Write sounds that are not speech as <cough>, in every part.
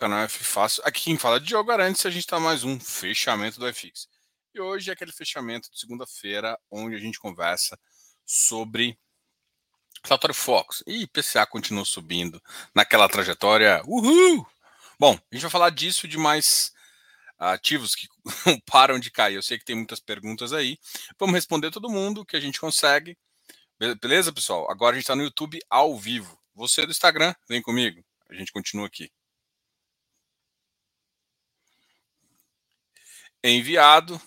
Canal F Fácil. Aqui quem fala é Diogo Arantes, a gente está mais um fechamento do FX. E hoje é aquele fechamento de segunda-feira, onde a gente conversa sobre Satori Fox. E PCA continua subindo naquela trajetória. Uhul! Bom, a gente vai falar disso de mais ativos que <laughs> param de cair. Eu sei que tem muitas perguntas aí. Vamos responder todo mundo que a gente consegue. Beleza, pessoal? Agora a gente está no YouTube ao vivo. Você do Instagram, vem comigo. A gente continua aqui. Enviado.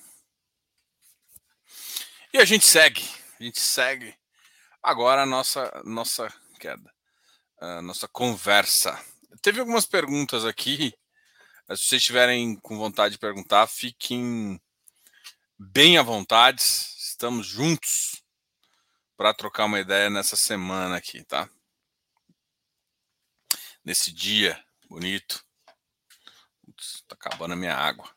E a gente segue, a gente segue agora a nossa nossa queda, a nossa conversa. Teve algumas perguntas aqui. Se vocês estiverem com vontade de perguntar, fiquem bem à vontade. Estamos juntos para trocar uma ideia nessa semana aqui, tá? Nesse dia bonito. Putz, tá acabando a minha água.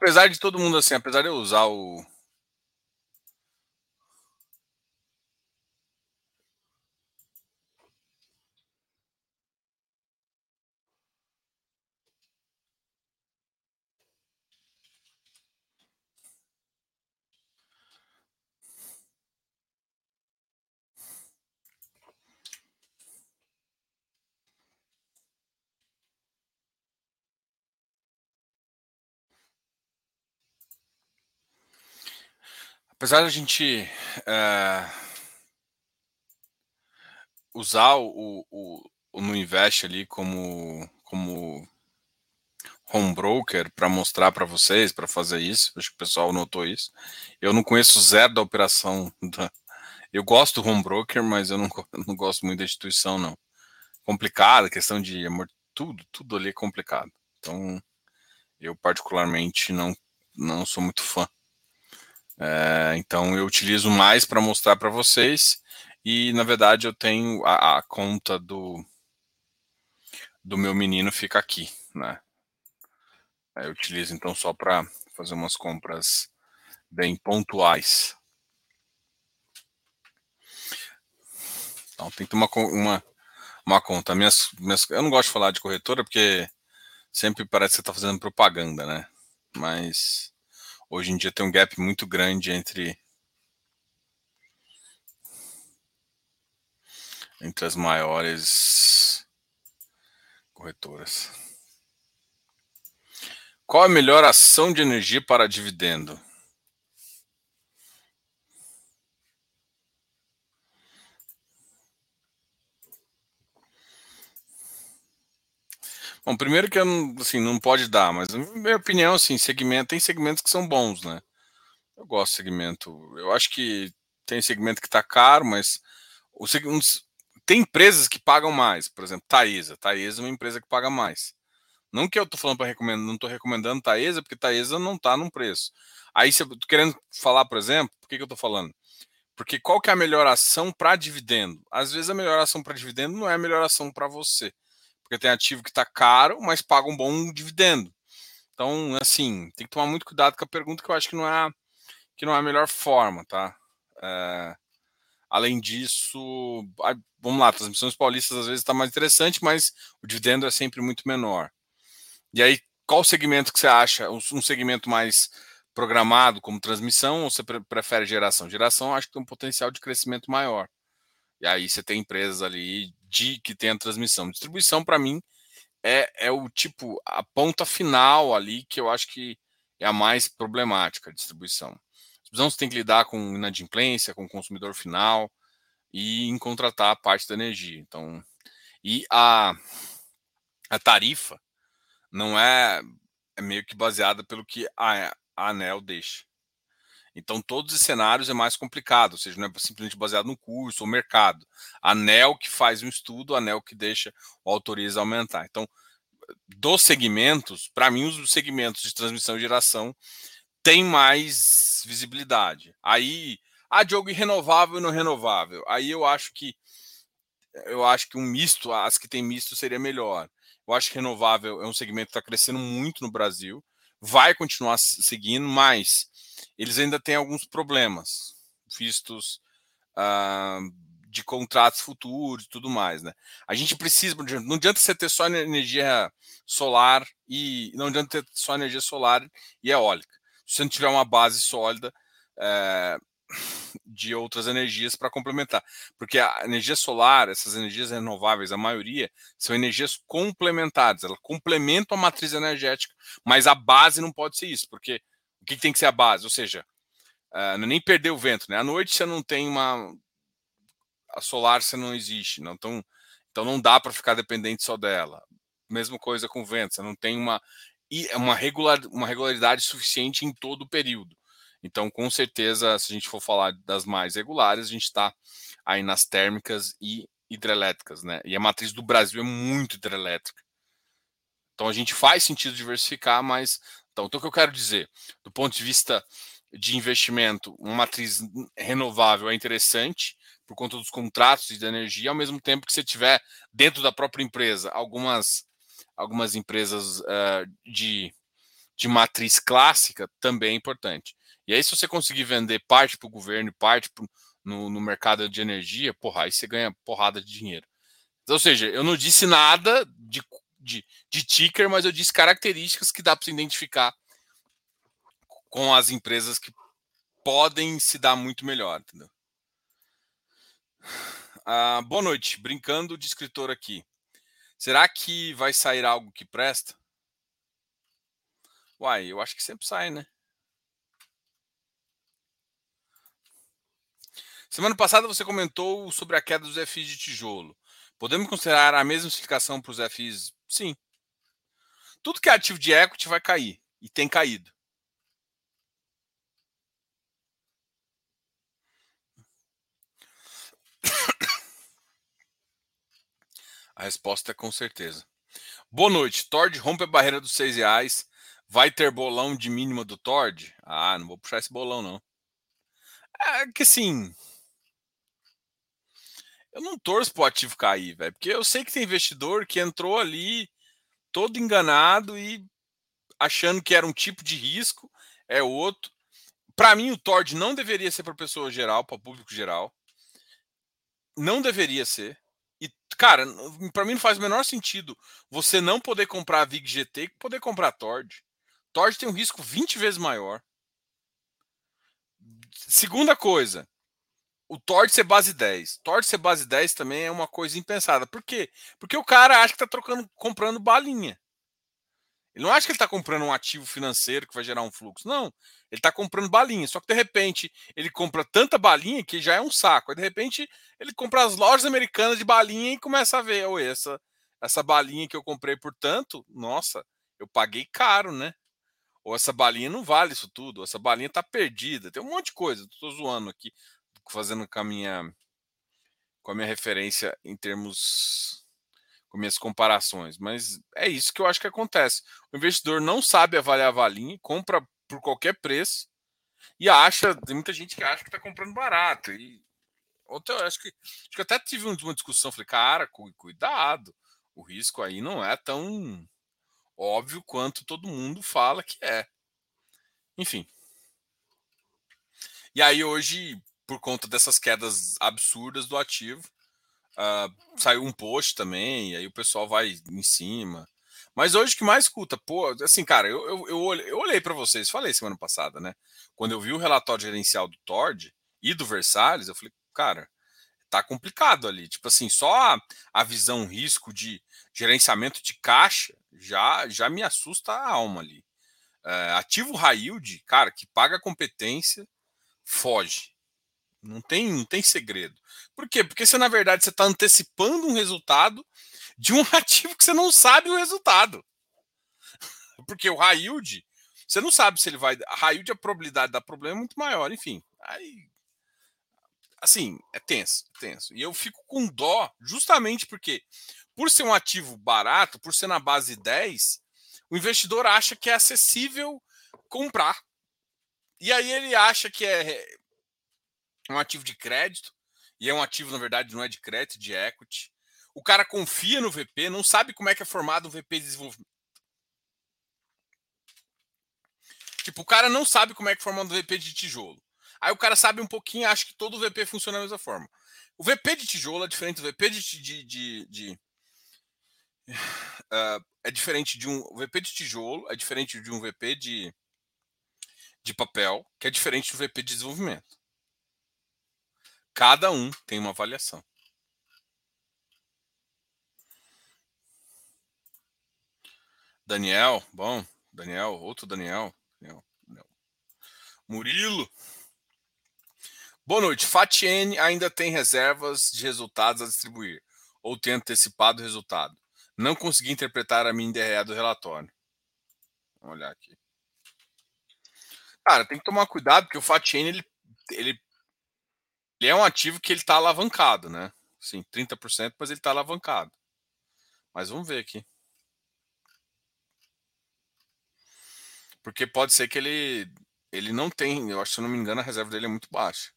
Apesar de todo mundo assim, apesar de eu usar o. Apesar da gente é, usar o, o, o no ali como, como home broker para mostrar para vocês, para fazer isso, acho que o pessoal notou isso. Eu não conheço zero da operação. Da... Eu gosto do home broker, mas eu não, <laughs> não gosto muito da instituição, não. Complicada, questão de amor, tudo, tudo ali é complicado. Então, eu particularmente não, não sou muito fã. É, então eu utilizo mais para mostrar para vocês e na verdade eu tenho a, a, conta do do meu menino fica aqui, né? Eu utilizo então só para fazer umas compras bem pontuais. Então tem que ter uma, uma, uma conta. Minhas, minhas, eu não gosto de falar de corretora porque sempre parece que você está fazendo propaganda, né? Mas hoje em dia tem um gap muito grande entre entre as maiores corretoras. Qual a melhor ação de energia para dividendo? Bom, primeiro que assim, não pode dar, mas na minha opinião, assim, segmento, tem segmentos que são bons, né? Eu gosto de segmento. Eu acho que tem segmento que está caro, mas o, tem empresas que pagam mais. Por exemplo, Taesa. Taesa é uma empresa que paga mais. Não que eu estou falando para recomendar, não estou recomendando Taesa, porque Taesa não está num preço. Aí, se eu tô querendo falar, por exemplo, por que, que eu estou falando? Porque qual que é a melhor ação para dividendo? Às vezes a melhor ação para dividendo não é a melhor ação para você porque tem ativo que está caro, mas paga um bom dividendo. Então, assim, tem que tomar muito cuidado com a pergunta que eu acho que não é, que não é a melhor forma, tá? É, além disso, vamos lá, transmissões paulistas às vezes está mais interessante, mas o dividendo é sempre muito menor. E aí, qual segmento que você acha? Um segmento mais programado como transmissão ou você prefere geração? Geração acho que tem um potencial de crescimento maior. E aí você tem empresas ali de que tem a transmissão. Distribuição, para mim, é, é o tipo, a ponta final ali que eu acho que é a mais problemática, a distribuição. Distribuição você tem que lidar com inadimplência, com o consumidor final e em contratar a parte da energia. Então, e a, a tarifa não é, é meio que baseada pelo que a, a ANEL deixa. Então, todos os cenários é mais complicado, ou seja, não é simplesmente baseado no curso ou mercado. ANEL que faz um estudo, ANEL que deixa ou autoriza aumentar. Então, dos segmentos, para mim, os segmentos de transmissão e geração têm mais visibilidade. Aí, ah, Diogo, renovável e não renovável. Aí eu acho que eu acho que um misto, as que tem misto seria melhor. Eu acho que renovável é um segmento que está crescendo muito no Brasil, vai continuar seguindo, mas eles ainda têm alguns problemas vistos uh, de contratos futuros e tudo mais, né? A gente precisa, não adianta você ter só energia solar e não adianta ter só energia solar e eólica. Se você não tiver uma base sólida é, de outras energias para complementar, porque a energia solar, essas energias renováveis, a maioria são energias complementares, elas complementam a matriz energética, mas a base não pode ser isso, porque o que tem que ser a base? Ou seja, é, é nem perder o vento, né? À noite você não tem uma a solar você não existe, não então, então não dá para ficar dependente só dela. Mesma coisa com vento, você não tem uma uma, regular, uma regularidade suficiente em todo o período. Então, com certeza, se a gente for falar das mais regulares, a gente está aí nas térmicas e hidrelétricas, né? E a matriz do Brasil é muito hidrelétrica. Então a gente faz sentido diversificar, mas então, então o que eu quero dizer, do ponto de vista de investimento, uma matriz renovável é interessante, por conta dos contratos de energia, ao mesmo tempo que você tiver dentro da própria empresa algumas, algumas empresas uh, de, de matriz clássica, também é importante. E aí, se você conseguir vender parte para o governo e parte pro, no, no mercado de energia, porra, aí você ganha porrada de dinheiro. Ou seja, eu não disse nada de, de, de ticker, mas eu disse características que dá para se identificar com as empresas que podem se dar muito melhor, entendeu? Ah, boa noite, brincando de escritor aqui. Será que vai sair algo que presta? Uai, eu acho que sempre sai, né? Semana passada você comentou sobre a queda dos FIs de tijolo. Podemos considerar a mesma explicação para os FIs? Sim. Tudo que é ativo de equity vai cair. E tem caído. A resposta é com certeza. Boa noite. Tord rompe a barreira dos seis reais. Vai ter bolão de mínima do Tord? Ah, não vou puxar esse bolão, não. É que assim. Eu não torço pro ativo cair, velho. Porque eu sei que tem investidor que entrou ali todo enganado e achando que era um tipo de risco, é outro. Para mim, o Tord não deveria ser para pessoa geral, para público geral. Não deveria ser. E, cara, para mim não faz o menor sentido você não poder comprar a VIG GT que poder comprar a Tord. Tord tem um risco 20 vezes maior. Segunda coisa, o Tord ser base 10. Tord ser base 10 também é uma coisa impensada. Por quê? Porque o cara acha que tá trocando, comprando balinha. Ele não acha que ele está comprando um ativo financeiro que vai gerar um fluxo. Não. Ele está comprando balinha. Só que de repente ele compra tanta balinha que já é um saco. Aí de repente ele compra as lojas americanas de balinha e começa a ver, oi, essa, essa balinha que eu comprei por tanto, nossa, eu paguei caro, né? Ou essa balinha não vale isso tudo, essa balinha está perdida. Tem um monte de coisa. Estou zoando aqui, fazendo com a minha, com a minha referência em termos com minhas comparações, mas é isso que eu acho que acontece. O investidor não sabe avaliar a valinha, compra por qualquer preço e acha, tem muita gente que acha que está comprando barato. E outra, acho que, acho que até tive uma discussão, falei, cara, cuidado, o risco aí não é tão óbvio quanto todo mundo fala que é. Enfim. E aí hoje, por conta dessas quedas absurdas do ativo, Uh, saiu um post também, aí o pessoal vai em cima. Mas hoje que mais escuta, pô, assim, cara, eu, eu, eu olhei, eu olhei para vocês, falei semana passada, né? Quando eu vi o relatório gerencial do Tord e do Versalhes, eu falei, cara, tá complicado ali. Tipo assim, só a, a visão risco de gerenciamento de caixa já, já me assusta a alma ali. É, ativo high yield, cara, que paga competência, foge. Não tem, não tem segredo. Por quê? Porque você, na verdade, você está antecipando um resultado de um <laughs> ativo que você não sabe o resultado. Porque o high yield, você não sabe se ele vai. High yield, a probabilidade da problema é muito maior. Enfim, aí. Assim, é tenso, é tenso. E eu fico com dó, justamente porque, por ser um ativo barato, por ser na base 10, o investidor acha que é acessível comprar. E aí ele acha que é um ativo de crédito, e é um ativo, na verdade, não é de crédito, é de equity. O cara confia no VP, não sabe como é que é formado um VP de desenvolvimento. Tipo, o cara não sabe como é que é formado um VP de tijolo. Aí o cara sabe um pouquinho, acha que todo VP funciona da mesma forma. O VP de tijolo é diferente do VP de. de, de, de <sighs> uh, é diferente de um. O VP de tijolo é diferente de um VP de, de papel, que é diferente do VP de desenvolvimento. Cada um tem uma avaliação. Daniel, bom, Daniel, outro Daniel. Daniel, Daniel. Murilo. Boa noite. FATN ainda tem reservas de resultados a distribuir ou tem antecipado o resultado? Não consegui interpretar a minha DRE do relatório. Vamos olhar aqui. Cara, tem que tomar cuidado porque o FATN ele, ele, ele é um ativo que ele está alavancado, né? Sim, 30%, mas ele está alavancado. Mas vamos ver aqui. Porque pode ser que ele ele não tem, eu acho se eu não me engano, a reserva dele é muito baixa.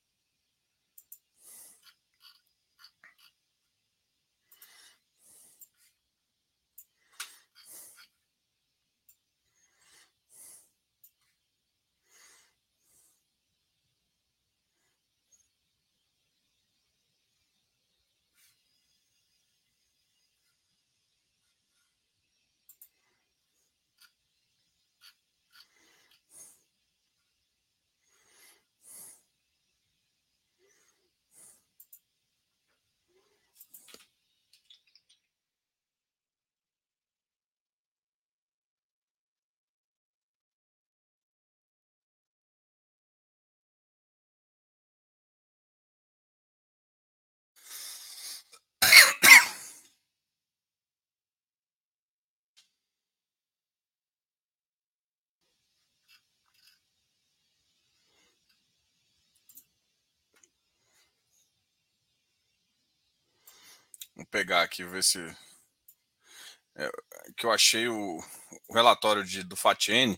Vou pegar aqui, ver se. É, que eu achei o, o relatório de, do FATN.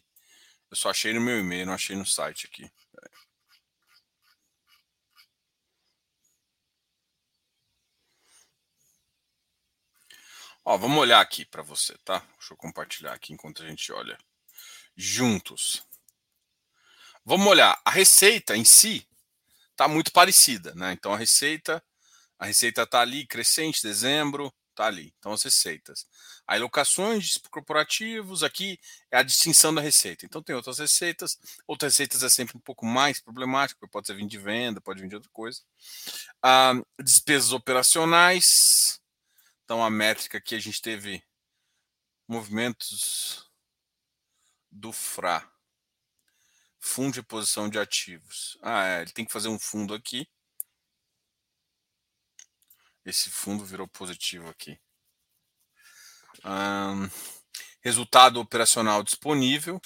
Eu só achei no meu e-mail, não achei no site aqui. Ó, vamos olhar aqui para você, tá? Deixa eu compartilhar aqui enquanto a gente olha juntos. Vamos olhar. A receita em si está muito parecida, né? Então a receita a receita está ali, crescente, dezembro, está ali. Então, as receitas. Aí, locações corporativos, aqui é a distinção da receita. Então, tem outras receitas. Outras receitas é sempre um pouco mais problemático, pode ser vir de venda, pode vir de outra coisa. Ah, despesas operacionais. Então, a métrica que a gente teve movimentos do FRA. Fundo de reposição de ativos. Ah, é, ele tem que fazer um fundo aqui. Esse fundo virou positivo aqui. Um, resultado operacional disponível.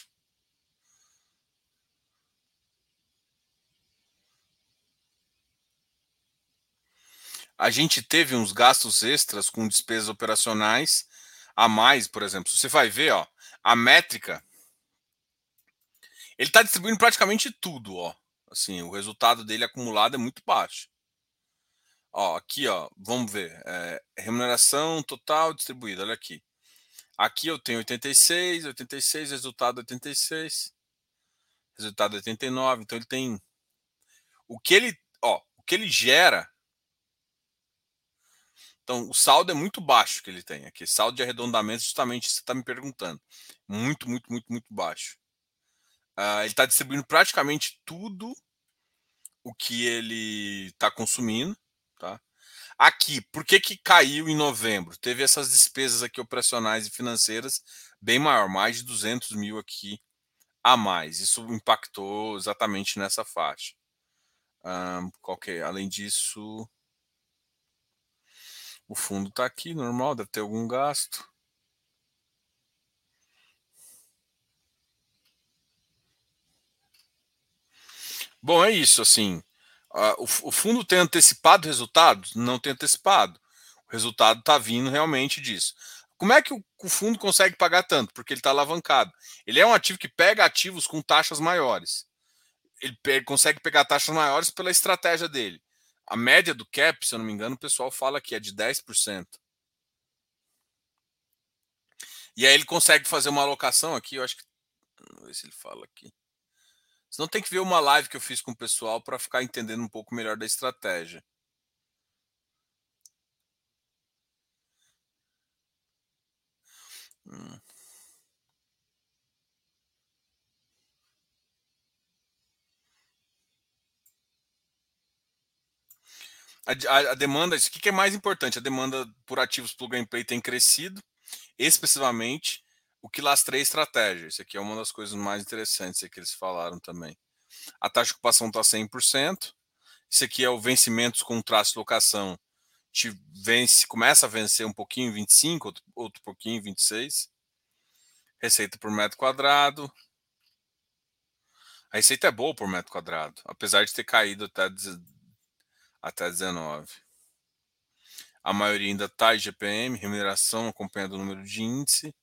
A gente teve uns gastos extras com despesas operacionais a mais, por exemplo. Você vai ver, ó, a métrica. Ele está distribuindo praticamente tudo, ó. Assim, o resultado dele acumulado é muito baixo. Ó, aqui, ó, vamos ver. É, remuneração total distribuída, olha aqui. Aqui eu tenho 86, 86, resultado 86, resultado 89. Então ele tem o que ele, ó, o que ele gera. Então o saldo é muito baixo que ele tem aqui. Saldo de arredondamento, justamente você está me perguntando. Muito, muito, muito, muito baixo. Uh, ele está distribuindo praticamente tudo o que ele está consumindo. Tá? Aqui, por que, que caiu em novembro? Teve essas despesas aqui operacionais e financeiras bem maior, mais de 200 mil aqui a mais. Isso impactou exatamente nessa faixa. Um, qualquer, além disso, o fundo está aqui, normal, deve ter algum gasto. Bom, é isso, assim. O, o, fundo tem antecipado resultados? Não tem antecipado. O resultado está vindo realmente disso. Como é que o, o fundo consegue pagar tanto? Porque ele está alavancado. Ele é um ativo que pega ativos com taxas maiores. Ele pe consegue pegar taxas maiores pela estratégia dele. A média do cap, se eu não me engano, o pessoal fala que é de 10%. E aí ele consegue fazer uma alocação aqui, eu acho que. Vamos ver se ele fala aqui. Não tem que ver uma live que eu fiz com o pessoal para ficar entendendo um pouco melhor da estratégia. Hum. A, a, a, demanda, o que, que é mais importante? A demanda por ativos plug and play tem crescido expressivamente o que lastreia a estratégia. Isso aqui é uma das coisas mais interessantes que eles falaram também. A taxa de ocupação está 100%. Isso aqui é o vencimentos com traço de locação. Te vence, começa a vencer um pouquinho 25, outro, outro pouquinho 26. Receita por metro quadrado. A receita é boa por metro quadrado, apesar de ter caído até, até 19. A maioria ainda está em GPM, remuneração acompanhando o número de índice.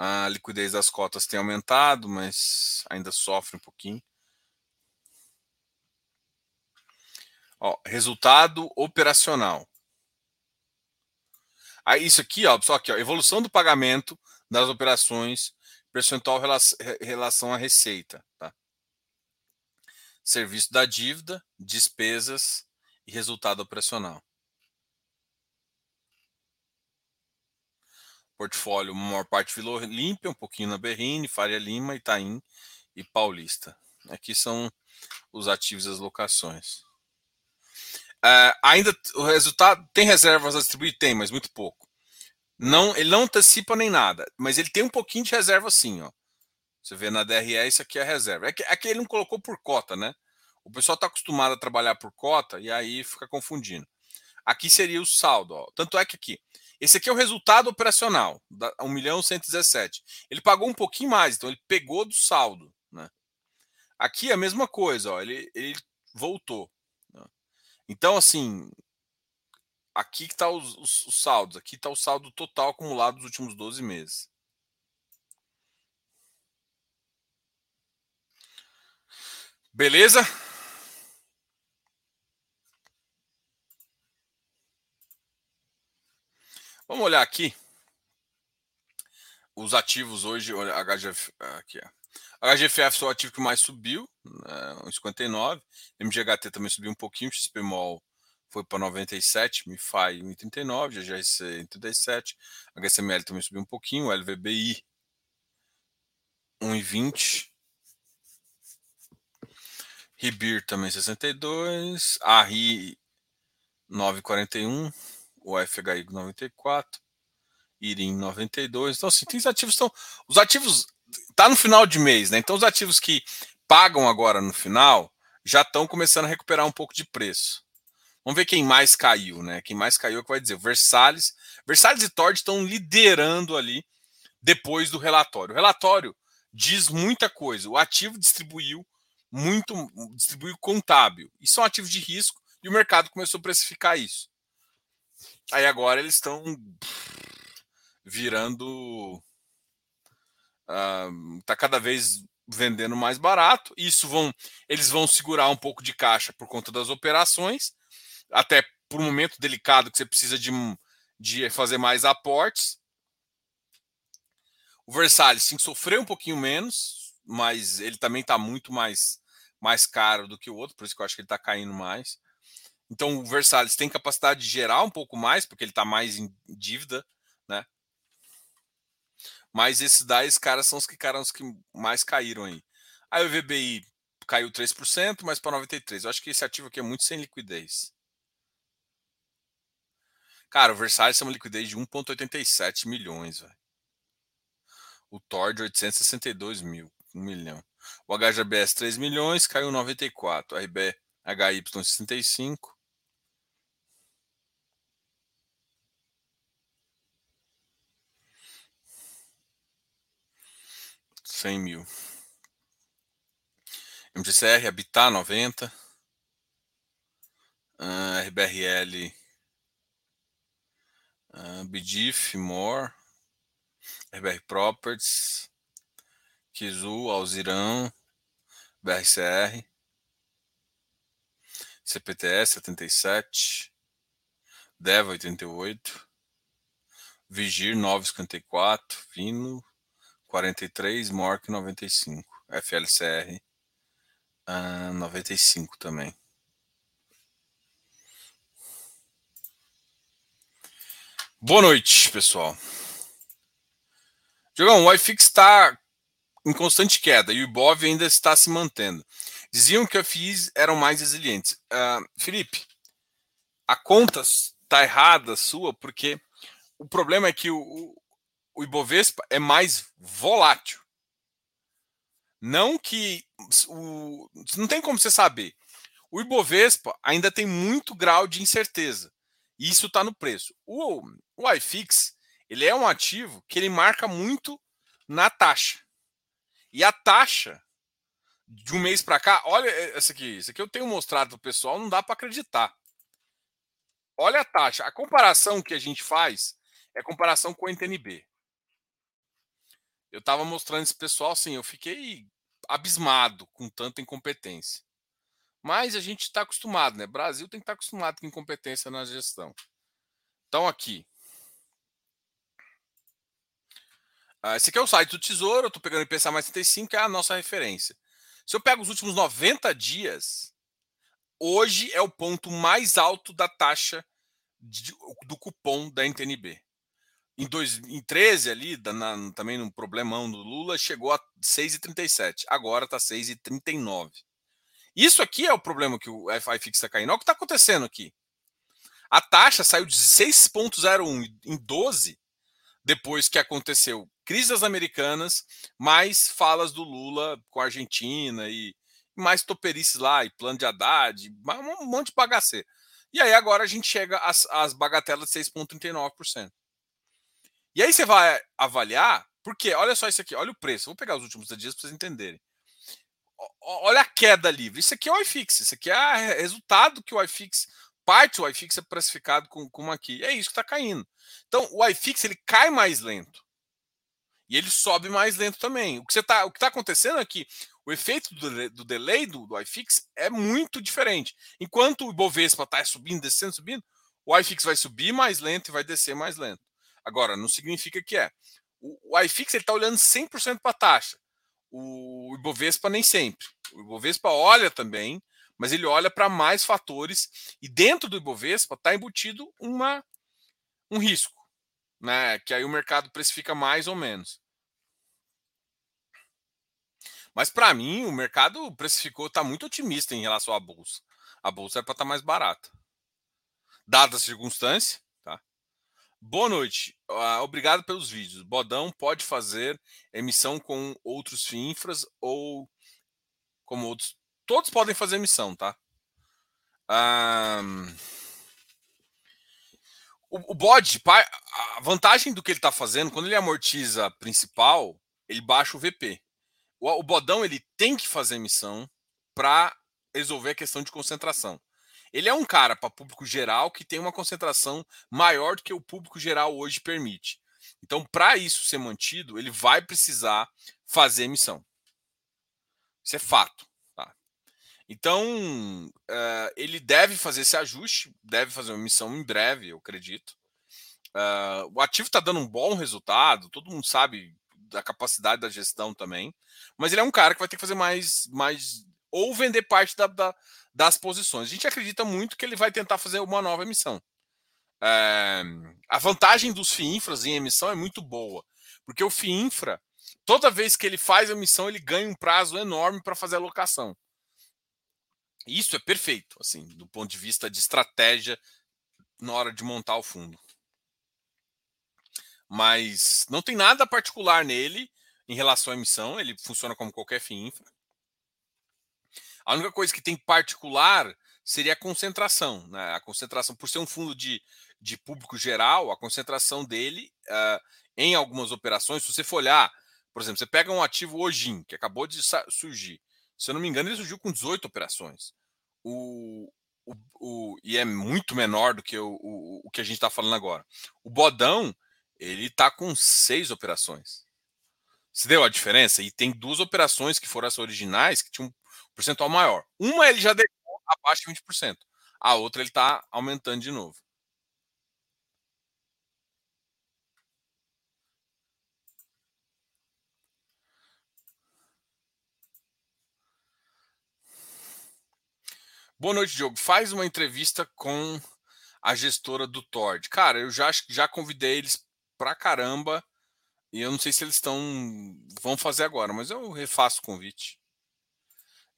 A liquidez das cotas tem aumentado, mas ainda sofre um pouquinho. Ó, resultado operacional. Aí isso aqui, ó, só aqui, ó, evolução do pagamento das operações, percentual relação à receita, tá? Serviço da dívida, despesas e resultado operacional. Portfólio, maior parte Vila Olímpia, um pouquinho na Berrine, Faria Lima, Itaim e Paulista. Aqui são os ativos e as locações. É, ainda o resultado tem reservas a distribuir? Tem, mas muito pouco. Não, ele não antecipa nem nada, mas ele tem um pouquinho de reserva sim, ó. Você vê na DRE, isso aqui é a reserva. É que, é que ele não colocou por cota, né? O pessoal está acostumado a trabalhar por cota e aí fica confundindo. Aqui seria o saldo, ó. Tanto é que aqui, esse aqui é o resultado operacional, da 1 milhão 117. Ele pagou um pouquinho mais, então ele pegou do saldo. Né? Aqui é a mesma coisa, ó, ele, ele voltou. Né? Então, assim, aqui está os, os, os, saldos, aqui está o saldo total acumulado dos últimos 12 meses. Beleza? Vamos olhar aqui. Os ativos hoje, HGF, aqui, ó. HGFF foi o ativo que mais subiu, né, 59. MGHT também subiu um pouquinho, XPMOL foi para 97, MIFI 1,39, GGRC 1,37, HSML também subiu um pouquinho, LVBI 1,20, Ribir também 62, ARRI 9,41, o FHI 94, IRIM 92. Então, assim, tem os ativos estão. Os ativos. Está no final de mês, né? Então, os ativos que pagam agora no final já estão começando a recuperar um pouco de preço. Vamos ver quem mais caiu, né? Quem mais caiu é que vai dizer. Versalhes. Versalhes e Tord estão liderando ali depois do relatório. O relatório diz muita coisa. O ativo distribuiu muito, distribuiu contábil. E são ativos de risco e o mercado começou a precificar isso. Aí agora eles estão virando. Uh, tá cada vez vendendo mais barato. Isso vão, eles vão segurar um pouco de caixa por conta das operações, até por um momento delicado que você precisa de, de fazer mais aportes. O Versalhes sim sofreu um pouquinho menos, mas ele também está muito mais mais caro do que o outro, por isso que eu acho que ele está caindo mais. Então o Versalhes tem capacidade de gerar um pouco mais, porque ele está mais em dívida, né? Mas esses 10 caras são os que, caras, os que mais caíram aí. Aí o VBI caiu 3%, mas para 93%. Eu acho que esse ativo aqui é muito sem liquidez. Cara, o Versalhes tem uma liquidez de 1,87 milhões, velho. O Thor de 862 mil, 1 milhão. O HGBS 3 milhões, caiu 94. RB HY 65. 100 mil. MGCR, Habitat 90. Uh, RBRL, uh, BDIF, More. RBR Properties. Kizu, Alzirão. BRCR. CPTS 77. DEVA 88. Vigir 954. Vino 43, Mork 95, FLCR uh, 95 também. Boa noite, pessoal. Jogão, o iFix está em constante queda e o IBOV ainda está se mantendo. Diziam que FIIs eram mais resilientes. Uh, Felipe, a conta está errada sua, porque o problema é que o, o Ibovespa é mais volátil. Não que. O, não tem como você saber. O Ibovespa ainda tem muito grau de incerteza. E isso está no preço. O, o iFix ele é um ativo que ele marca muito na taxa. E a taxa de um mês para cá, olha essa aqui, isso aqui eu tenho mostrado para o pessoal, não dá para acreditar. Olha a taxa. A comparação que a gente faz é comparação com o NTNB. Eu estava mostrando esse pessoal assim, eu fiquei abismado com tanta incompetência. Mas a gente está acostumado, né? Brasil tem que estar tá acostumado com incompetência na gestão. Então, aqui. Ah, esse aqui é o site do Tesouro, eu estou pegando o IPCA mais 35, que é a nossa referência. Se eu pego os últimos 90 dias, hoje é o ponto mais alto da taxa de, do cupom da NTNB. Em, dois, em 13 ali, na, também no problemão do Lula, chegou a 6,37. Agora está 6,39. Isso aqui é o problema que o FIFIX está caindo. Olha o que está acontecendo aqui. A taxa saiu de 6,01 em 12 depois que aconteceu crise das americanas, mais falas do Lula com a Argentina e mais toperices lá, e plano de Haddad, um monte de bagaceiro. E aí agora a gente chega às, às bagatelas de 6,39%. E aí você vai avaliar, porque olha só isso aqui, olha o preço. Vou pegar os últimos dias para vocês entenderem. Olha a queda livre. Isso aqui é o iFix. Isso aqui é resultado que o iFix, parte do iFix é precificado com, com aqui. É isso que está caindo. Então o iFix ele cai mais lento. E ele sobe mais lento também. O que está que tá acontecendo aqui, o efeito do, do delay do, do iFix é muito diferente. Enquanto o Ibovespa está subindo, descendo, subindo, o iFix vai subir mais lento e vai descer mais lento. Agora, não significa que é. O, o iFix está olhando 100% para a taxa. O Ibovespa nem sempre. O Ibovespa olha também, mas ele olha para mais fatores. E dentro do Ibovespa está embutido uma, um risco né? Que aí o mercado precifica mais ou menos. Mas para mim, o mercado precificou, está muito otimista em relação à bolsa. A bolsa é para estar tá mais barata. Dada a circunstância? Boa noite. Uh, obrigado pelos vídeos. Bodão pode fazer emissão com outros FINFRAs ou como outros. Todos podem fazer emissão, tá? Uh... O, o bode, a vantagem do que ele está fazendo, quando ele amortiza principal, ele baixa o VP. O, o bodão ele tem que fazer emissão para resolver a questão de concentração. Ele é um cara para público geral que tem uma concentração maior do que o público geral hoje permite. Então, para isso ser mantido, ele vai precisar fazer emissão. Isso é fato. Então, uh, ele deve fazer esse ajuste, deve fazer uma missão em breve, eu acredito. Uh, o ativo está dando um bom resultado, todo mundo sabe da capacidade da gestão também, mas ele é um cara que vai ter que fazer mais, mais ou vender parte da, da, das posições. A gente acredita muito que ele vai tentar fazer uma nova emissão. Uh, a vantagem dos FIINFRAs em emissão é muito boa, porque o FIINFRA, toda vez que ele faz a emissão, ele ganha um prazo enorme para fazer a locação. Isso é perfeito, assim, do ponto de vista de estratégia na hora de montar o fundo. Mas não tem nada particular nele em relação à emissão, ele funciona como qualquer FII infra. A única coisa que tem particular seria a concentração. Né? A concentração, por ser um fundo de, de público geral, a concentração dele uh, em algumas operações, se você for olhar, por exemplo, você pega um ativo Ojin, que acabou de surgir. Se eu não me engano, ele surgiu com 18 operações o, o, o, e é muito menor do que o, o, o que a gente está falando agora. O Bodão, ele está com seis operações. Se deu a diferença? E tem duas operações que foram as originais que tinham percentual maior. Uma ele já deu abaixo de 20%. A outra ele está aumentando de novo. Boa noite, Diogo. Faz uma entrevista com a gestora do Tord. Cara, eu já, já convidei eles pra caramba. E eu não sei se eles estão. vão fazer agora, mas eu refaço o convite.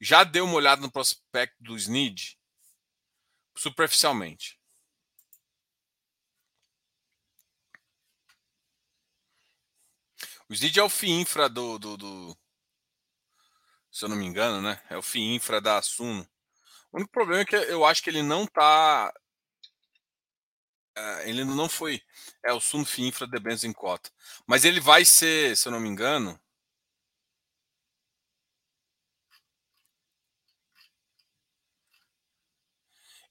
Já deu uma olhada no prospecto do SNID? Superficialmente. O SNID é o FII infra do, do, do, Se eu não me engano, né? É o FII infra da Suno. O único problema é que eu acho que ele não tá. É, ele não foi. É o Suno FII infra de em cota. Mas ele vai ser, se eu não me engano.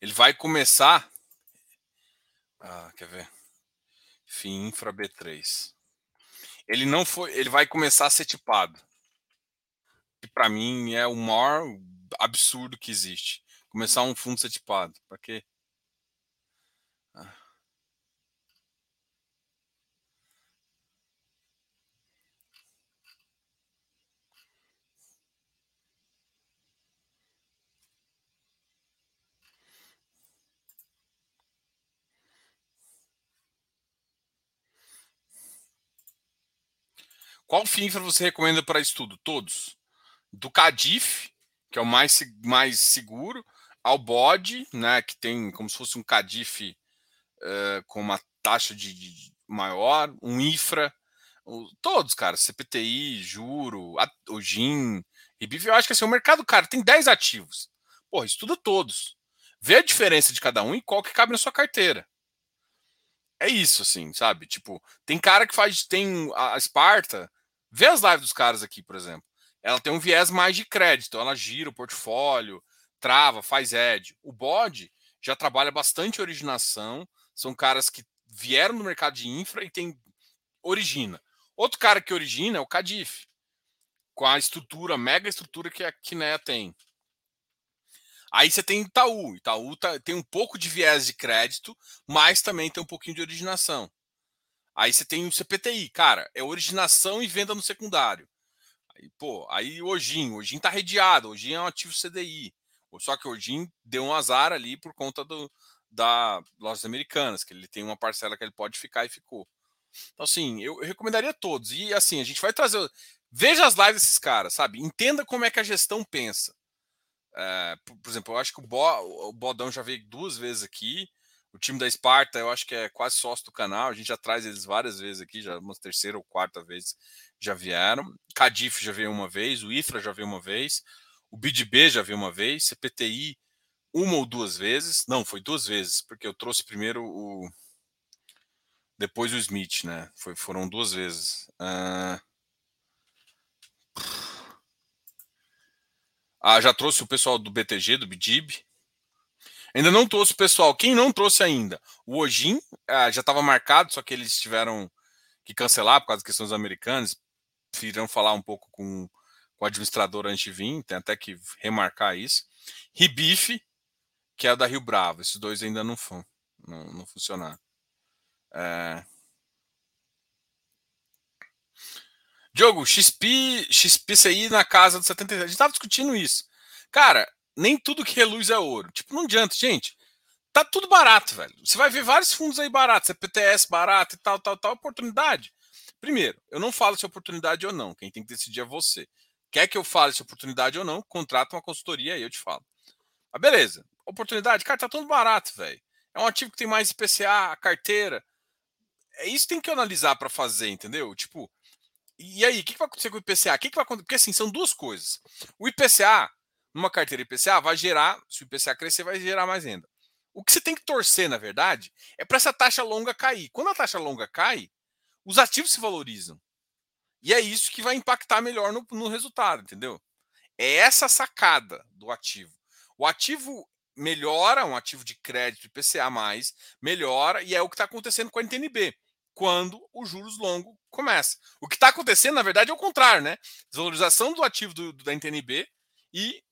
Ele vai começar. Ah, quer ver? FII infra B3 ele não foi, ele vai começar a ser tipado. Que para mim é o maior absurdo que existe. Começar um fundo ser tipado. Para quê? Qual FINFRA você recomenda para estudo? Todos. Do CADIF, que é o mais, mais seguro, ao BOD, né, que tem como se fosse um CADIF uh, com uma taxa de, de, maior, um IFRA, o, todos, cara, CPTI, Juro, a, o IBIF, eu acho que assim, o mercado, cara, tem 10 ativos. Porra, estuda todos. Vê a diferença de cada um e qual que cabe na sua carteira é isso, assim, sabe? Tipo, tem cara que faz. Tem a Esparta, Vê as lives dos caras aqui, por exemplo. Ela tem um viés mais de crédito, ela gira o portfólio, trava, faz edge. O bode já trabalha bastante originação, são caras que vieram no mercado de infra e tem origina. Outro cara que origina é o Cadif, com a estrutura, mega estrutura que a Kinea tem. Aí você tem Itaú. Itaú tá, tem um pouco de viés de crédito, mas também tem um pouquinho de originação. Aí você tem o CPTI, cara, é originação e venda no secundário. Aí, pô, aí o Ojin, o Ojin tá redeado, o Ojin é um ativo CDI. Só que o Ojin deu um azar ali por conta do, da lojas americanas, que ele tem uma parcela que ele pode ficar e ficou. Então, assim, eu, eu recomendaria todos. E assim, a gente vai trazer. Veja as lives desses caras, sabe? Entenda como é que a gestão pensa. É, por, por, exemplo, eu acho que o, Bo, o Bodão já veio duas vezes aqui. O time da Esparta, eu acho que é quase sócio do canal. A gente já traz eles várias vezes aqui, já uma terceira ou quarta vez já vieram. Cadif já veio uma vez, o IFRA já veio uma vez, o BidB já veio uma vez, CPTI uma ou duas vezes. Não, foi duas vezes, porque eu trouxe primeiro o. Depois o Smith, né? Foi, foram duas vezes. Uh... Ah, já trouxe o pessoal do BTG, do BDIB. Ainda não trouxe, pessoal. Quem não trouxe ainda? O Ojin ah, já estava marcado, só que eles tiveram que cancelar por causa das questões americanas. Preferiram falar um pouco com, com o administrador antes de vir, tem até que remarcar isso. Ribife, que é da Rio Bravo. Esses dois ainda não, não, não funcionaram. É... Diogo, XP, XPCI na casa dos 77. A gente estava discutindo isso. Cara, nem tudo que reluz é ouro. Tipo, não adianta, gente. Tá tudo barato, velho. Você vai ver vários fundos aí baratos, CPTS barato e tal, tal, tal. Oportunidade. Primeiro, eu não falo se é oportunidade ou não. Quem tem que decidir é você. Quer que eu fale se é oportunidade ou não? Contrata uma consultoria e eu te falo. Mas beleza. Oportunidade, cara, tá tudo barato, velho. É um ativo que tem mais IPCA, a carteira. É isso que tem que analisar para fazer, entendeu? Tipo, e aí, o que, que vai acontecer com o IPCA? Que, que vai acontecer? Porque assim, são duas coisas. O IPCA numa carteira IPCA vai gerar, se o IPCA crescer, vai gerar mais renda. O que você tem que torcer, na verdade, é para essa taxa longa cair. Quando a taxa longa cai, os ativos se valorizam. E é isso que vai impactar melhor no, no resultado, entendeu? É essa sacada do ativo. O ativo melhora, um ativo de crédito IPCA, melhora, e é o que está acontecendo com a NTNB, quando os juros longos começa. O que está acontecendo, na verdade, é o contrário, né? Desvalorização do ativo do, do, da NTNB e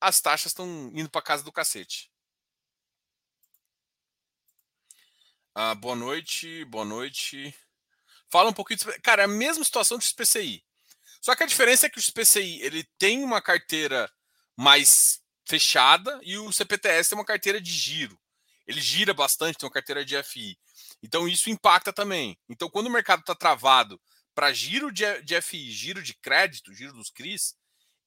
as taxas estão indo para casa do cacete. Ah, boa noite, boa noite. Fala um pouquinho. De... Cara, é a mesma situação do SPCI. Só que a diferença é que o SPCI ele tem uma carteira mais fechada e o CPTS tem uma carteira de giro. Ele gira bastante, tem uma carteira de FI. Então isso impacta também. Então quando o mercado está travado para giro de, de FI, giro de crédito, giro dos CRIs,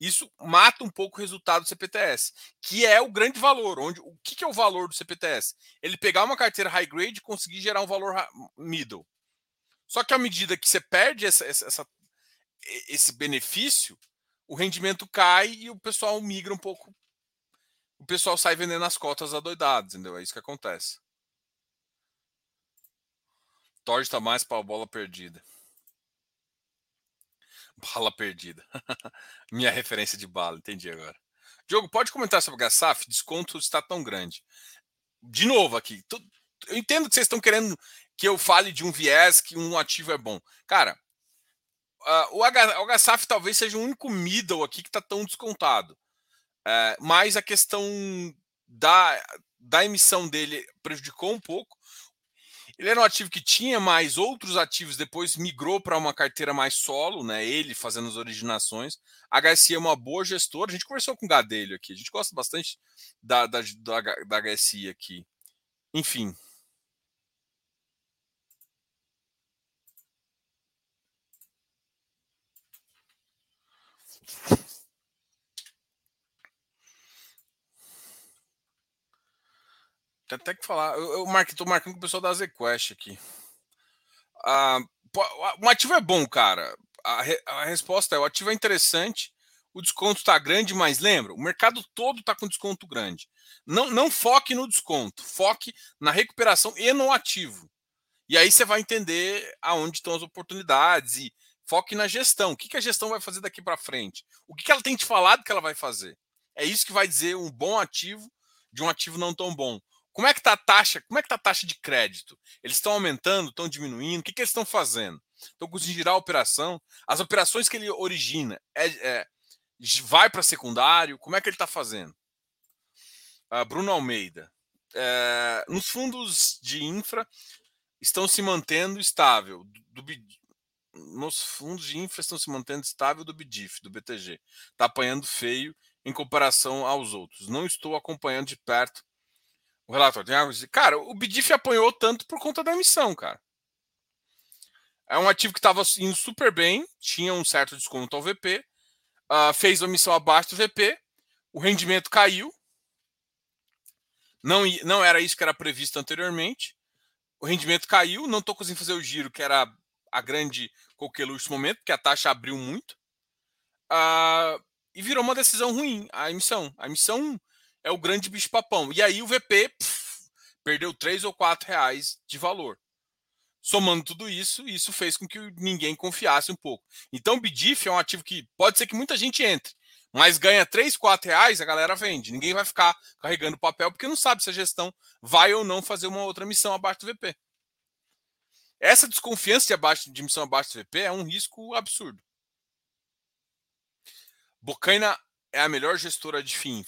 isso mata um pouco o resultado do CPTS, que é o grande valor. Onde, o que, é o valor do CPTS? Ele pegar uma carteira high grade e conseguir gerar um valor middle. Só que à medida que você perde essa, essa, esse benefício, o rendimento cai e o pessoal migra um pouco. O pessoal sai vendendo as cotas adoidadas, entendeu? É isso que acontece. Torde tá mais para a bola perdida. Bala perdida. <laughs> Minha referência de bala, entendi agora. Diogo, pode comentar sobre a GASAF? Desconto está tão grande. De novo aqui, eu entendo que vocês estão querendo que eu fale de um viés que um ativo é bom. Cara, uh, o, H, o talvez seja o único middle aqui que está tão descontado. Uh, mas a questão da, da emissão dele prejudicou um pouco. Ele era um ativo que tinha mais outros ativos, depois migrou para uma carteira mais solo, né? Ele fazendo as originações. A HSI é uma boa gestora. A gente conversou com o Gadelho aqui. A gente gosta bastante da, da, da, da HSI aqui. Enfim. Tem até que falar. Eu, eu marquei, tô marcando com o pessoal da ZQuest aqui. Ah, o ativo é bom, cara. A, re, a, resposta é: o ativo é interessante, o desconto está grande, mas lembra, o mercado todo está com desconto grande. Não, não foque no desconto, foque na recuperação e no ativo. E aí você vai entender aonde estão as oportunidades e foque na gestão. O que, que a gestão vai fazer daqui para frente? O que, que ela tem te falado que ela vai fazer? É isso que vai dizer um bom ativo de um ativo não tão bom. Como é que está a taxa? Como é que está a taxa de crédito? Eles estão aumentando, estão diminuindo? O que, que eles estão fazendo? Conseguindo girar a operação? As operações que ele origina é, é vai para secundário? Como é que ele está fazendo? Uh, Bruno Almeida. É, nos fundos de infra estão se mantendo estável. Do, do, nos fundos de infra estão se mantendo estável do BDIF, do BTG. Está apanhando feio em comparação aos outros. Não estou acompanhando de perto o relatório tem algo Cara, o BDIF apanhou tanto por conta da emissão, cara. É um ativo que estava indo super bem, tinha um certo desconto ao VP, uh, ah, fez a emissão abaixo do VP, o rendimento caiu. Não, não era isso que era previsto anteriormente. O rendimento caiu, não estou conseguindo fazer o giro, que era a grande coqueluche momento, porque a taxa abriu muito. Uh, e virou uma decisão ruim a emissão. A emissão é o grande bicho-papão. E aí o VP pff, perdeu 3 ou 4 reais de valor. Somando tudo isso, isso fez com que ninguém confiasse um pouco. Então o BDIF é um ativo que pode ser que muita gente entre, mas ganha 3, 4 reais, a galera vende. Ninguém vai ficar carregando papel porque não sabe se a gestão vai ou não fazer uma outra missão abaixo do VP. Essa desconfiança de, abaixo, de missão abaixo do VP é um risco absurdo. Bocaina é a melhor gestora de FII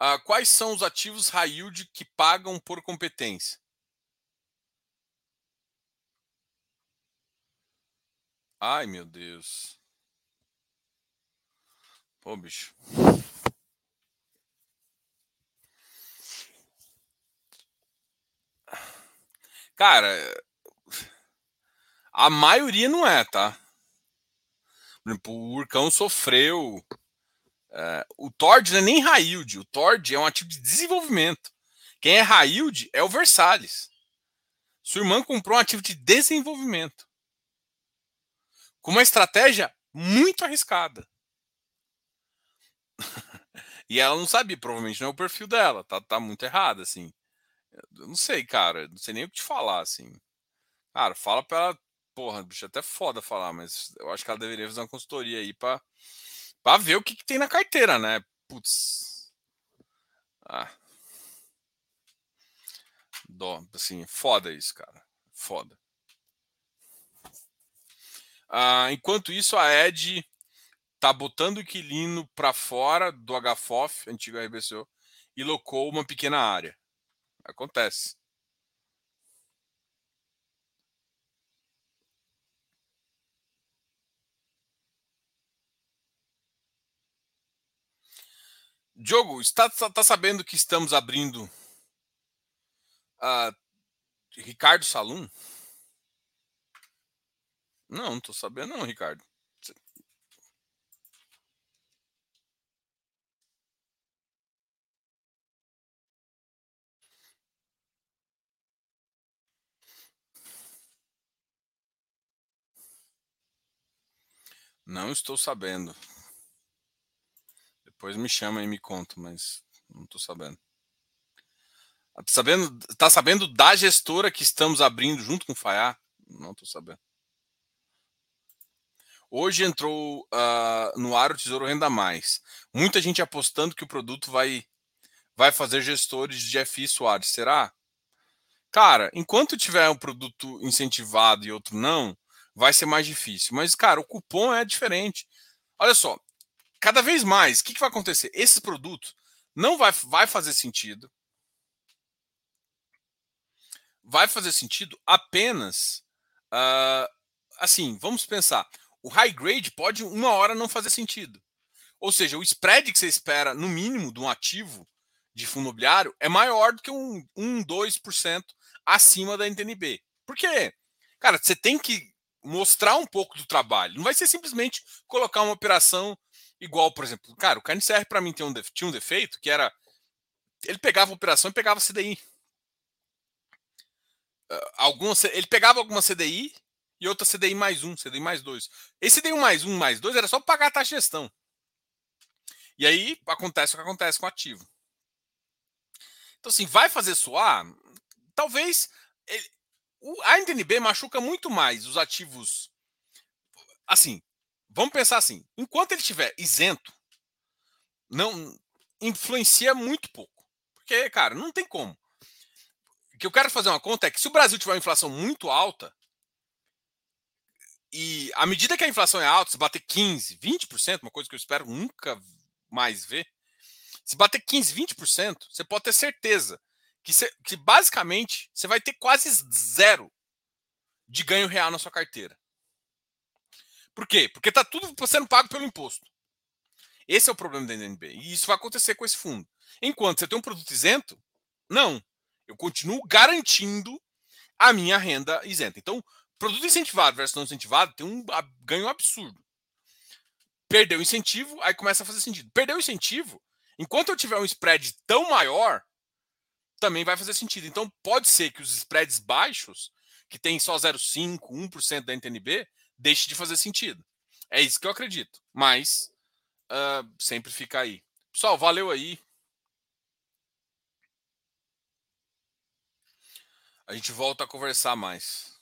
Uh, quais são os ativos high yield que pagam por competência? Ai, meu Deus. Pô, bicho. Cara, a maioria não é, tá? Por exemplo, o Urcão sofreu Uh, o Tord não é nem Railde, o Tord é um ativo de desenvolvimento. Quem é Railde é o Versalhes. Sua irmã comprou um ativo de desenvolvimento. Com uma estratégia muito arriscada. <laughs> e ela não sabia, provavelmente não é o perfil dela, tá, tá muito errado, assim. Eu não sei, cara, não sei nem o que te falar, assim. Cara, fala pra ela, porra, bicho, é até foda falar, mas eu acho que ela deveria fazer uma consultoria aí pra Pra ver o que, que tem na carteira, né? Putz. Ah. Dó, assim, foda isso, cara. Foda. Ah, enquanto isso, a Ed tá botando o inquilino para fora do HFOF, antigo RBCO, e locou uma pequena área. Acontece. Diogo, está, está sabendo que estamos abrindo uh, Ricardo Salum? Não, não tô sabendo não, Ricardo. Não estou sabendo. Depois me chama e me conta, mas não estou sabendo. Tá sabendo, tá sabendo da gestora que estamos abrindo junto com o Faiá? Não estou sabendo. Hoje entrou uh, no ar o Tesouro Renda Mais. Muita gente apostando que o produto vai, vai fazer gestores de FI Soares. Será? Cara, enquanto tiver um produto incentivado e outro não, vai ser mais difícil. Mas, cara, o cupom é diferente. Olha só, cada vez mais, o que, que vai acontecer? Esses produtos não vai, vai fazer sentido. Vai fazer sentido apenas. Uh, assim, vamos pensar. O high grade pode uma hora não fazer sentido. Ou seja, o spread que você espera, no mínimo, de um ativo de fundo imobiliário é maior do que um, um 2% acima da NTNB. Por quê? Cara, você tem que mostrar um pouco do trabalho. Não vai ser simplesmente colocar uma operação igual, por exemplo. Cara, o KNCR para mim um, tinha um defeito que era. Ele pegava operação e pegava CDI. Uh, alguma, ele pegava alguma CDI e outra CDI mais um, CDI mais dois. Esse CDI mais um, mais dois era só pagar a taxa de gestão. E aí acontece o que acontece com o ativo. Então, assim, vai fazer suar? Talvez. Ele, a NTNB machuca muito mais os ativos. Assim, vamos pensar assim: enquanto ele estiver isento, não influencia muito pouco. Porque, cara, não tem como. O que eu quero fazer uma conta é que se o Brasil tiver uma inflação muito alta, e à medida que a inflação é alta, se bater 15, 20%, uma coisa que eu espero nunca mais ver, se bater 15, 20%, você pode ter certeza que, você, que basicamente você vai ter quase zero de ganho real na sua carteira. Por quê? Porque está tudo sendo pago pelo imposto. Esse é o problema da NNB. E isso vai acontecer com esse fundo. Enquanto você tem um produto isento, não. Eu continuo garantindo a minha renda isenta. Então, produto incentivado versus não incentivado tem um ganho absurdo. Perdeu o incentivo, aí começa a fazer sentido. Perdeu o incentivo, enquanto eu tiver um spread tão maior, também vai fazer sentido. Então, pode ser que os spreads baixos, que tem só 0,5%, 1% da NTNB, deixe de fazer sentido. É isso que eu acredito. Mas uh, sempre fica aí. Pessoal, valeu aí. A gente volta a conversar mais.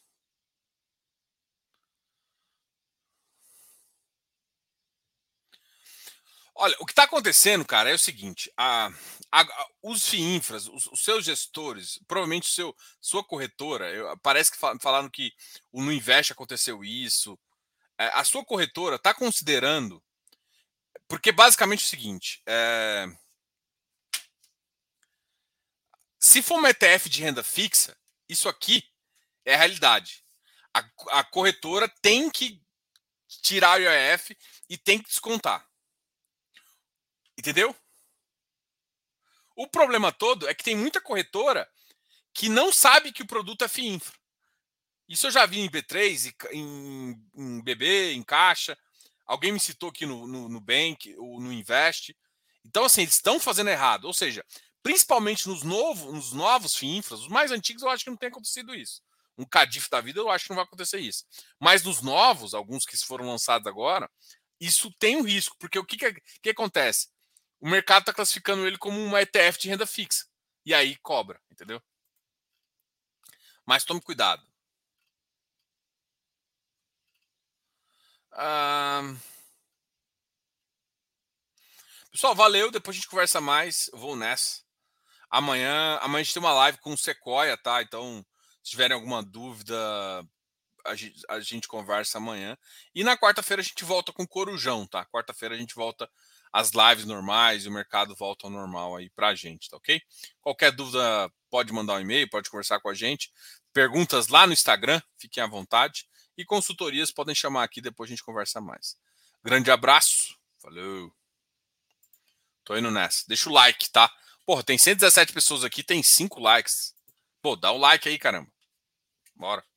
Olha, o que está acontecendo, cara, é o seguinte: a, a, os FIINFRAs, os, os, seus gestores, provavelmente seu, sua corretora, eu, parece que falaram que o No Invest aconteceu isso. É, a sua corretora está considerando, porque basicamente é o seguinte: é, se for uma ETF de renda fixa, isso aqui é a realidade. A, a corretora tem que tirar o IOF e tem que descontar. Entendeu? O problema todo é que tem muita corretora que não sabe que o produto é FIINFRA. Isso eu já vi em B3, em, em BB, em Caixa. Alguém me citou aqui no, no, no Bank, ou no Invest. Então, assim, eles estão fazendo errado. Ou seja, principalmente nos, novos, nos novos FIINFRAs, os mais antigos eu acho que não tem acontecido isso. Um CADIF da vida eu acho que não vai acontecer isso. Mas nos novos, alguns que foram lançados agora, isso tem um risco. Porque o que, que, que acontece? O mercado está classificando ele como uma ETF de renda fixa. E aí cobra, entendeu? Mas tome cuidado. Pessoal, valeu. Depois a gente conversa mais. Eu vou nessa. Amanhã, amanhã a gente tem uma live com o Sequoia, tá? Então, se tiverem alguma dúvida, a gente, a gente conversa amanhã. E na quarta-feira a gente volta com Corujão, tá? Quarta-feira a gente volta as lives normais e o mercado volta ao normal aí para a gente, tá ok? Qualquer dúvida, pode mandar um e-mail, pode conversar com a gente. Perguntas lá no Instagram, fiquem à vontade. E consultorias podem chamar aqui, depois a gente conversa mais. Grande abraço, falou. Tô indo nessa. Deixa o like, tá? Porra, tem 117 pessoas aqui, tem 5 likes. Pô, dá o like aí, caramba. Bora.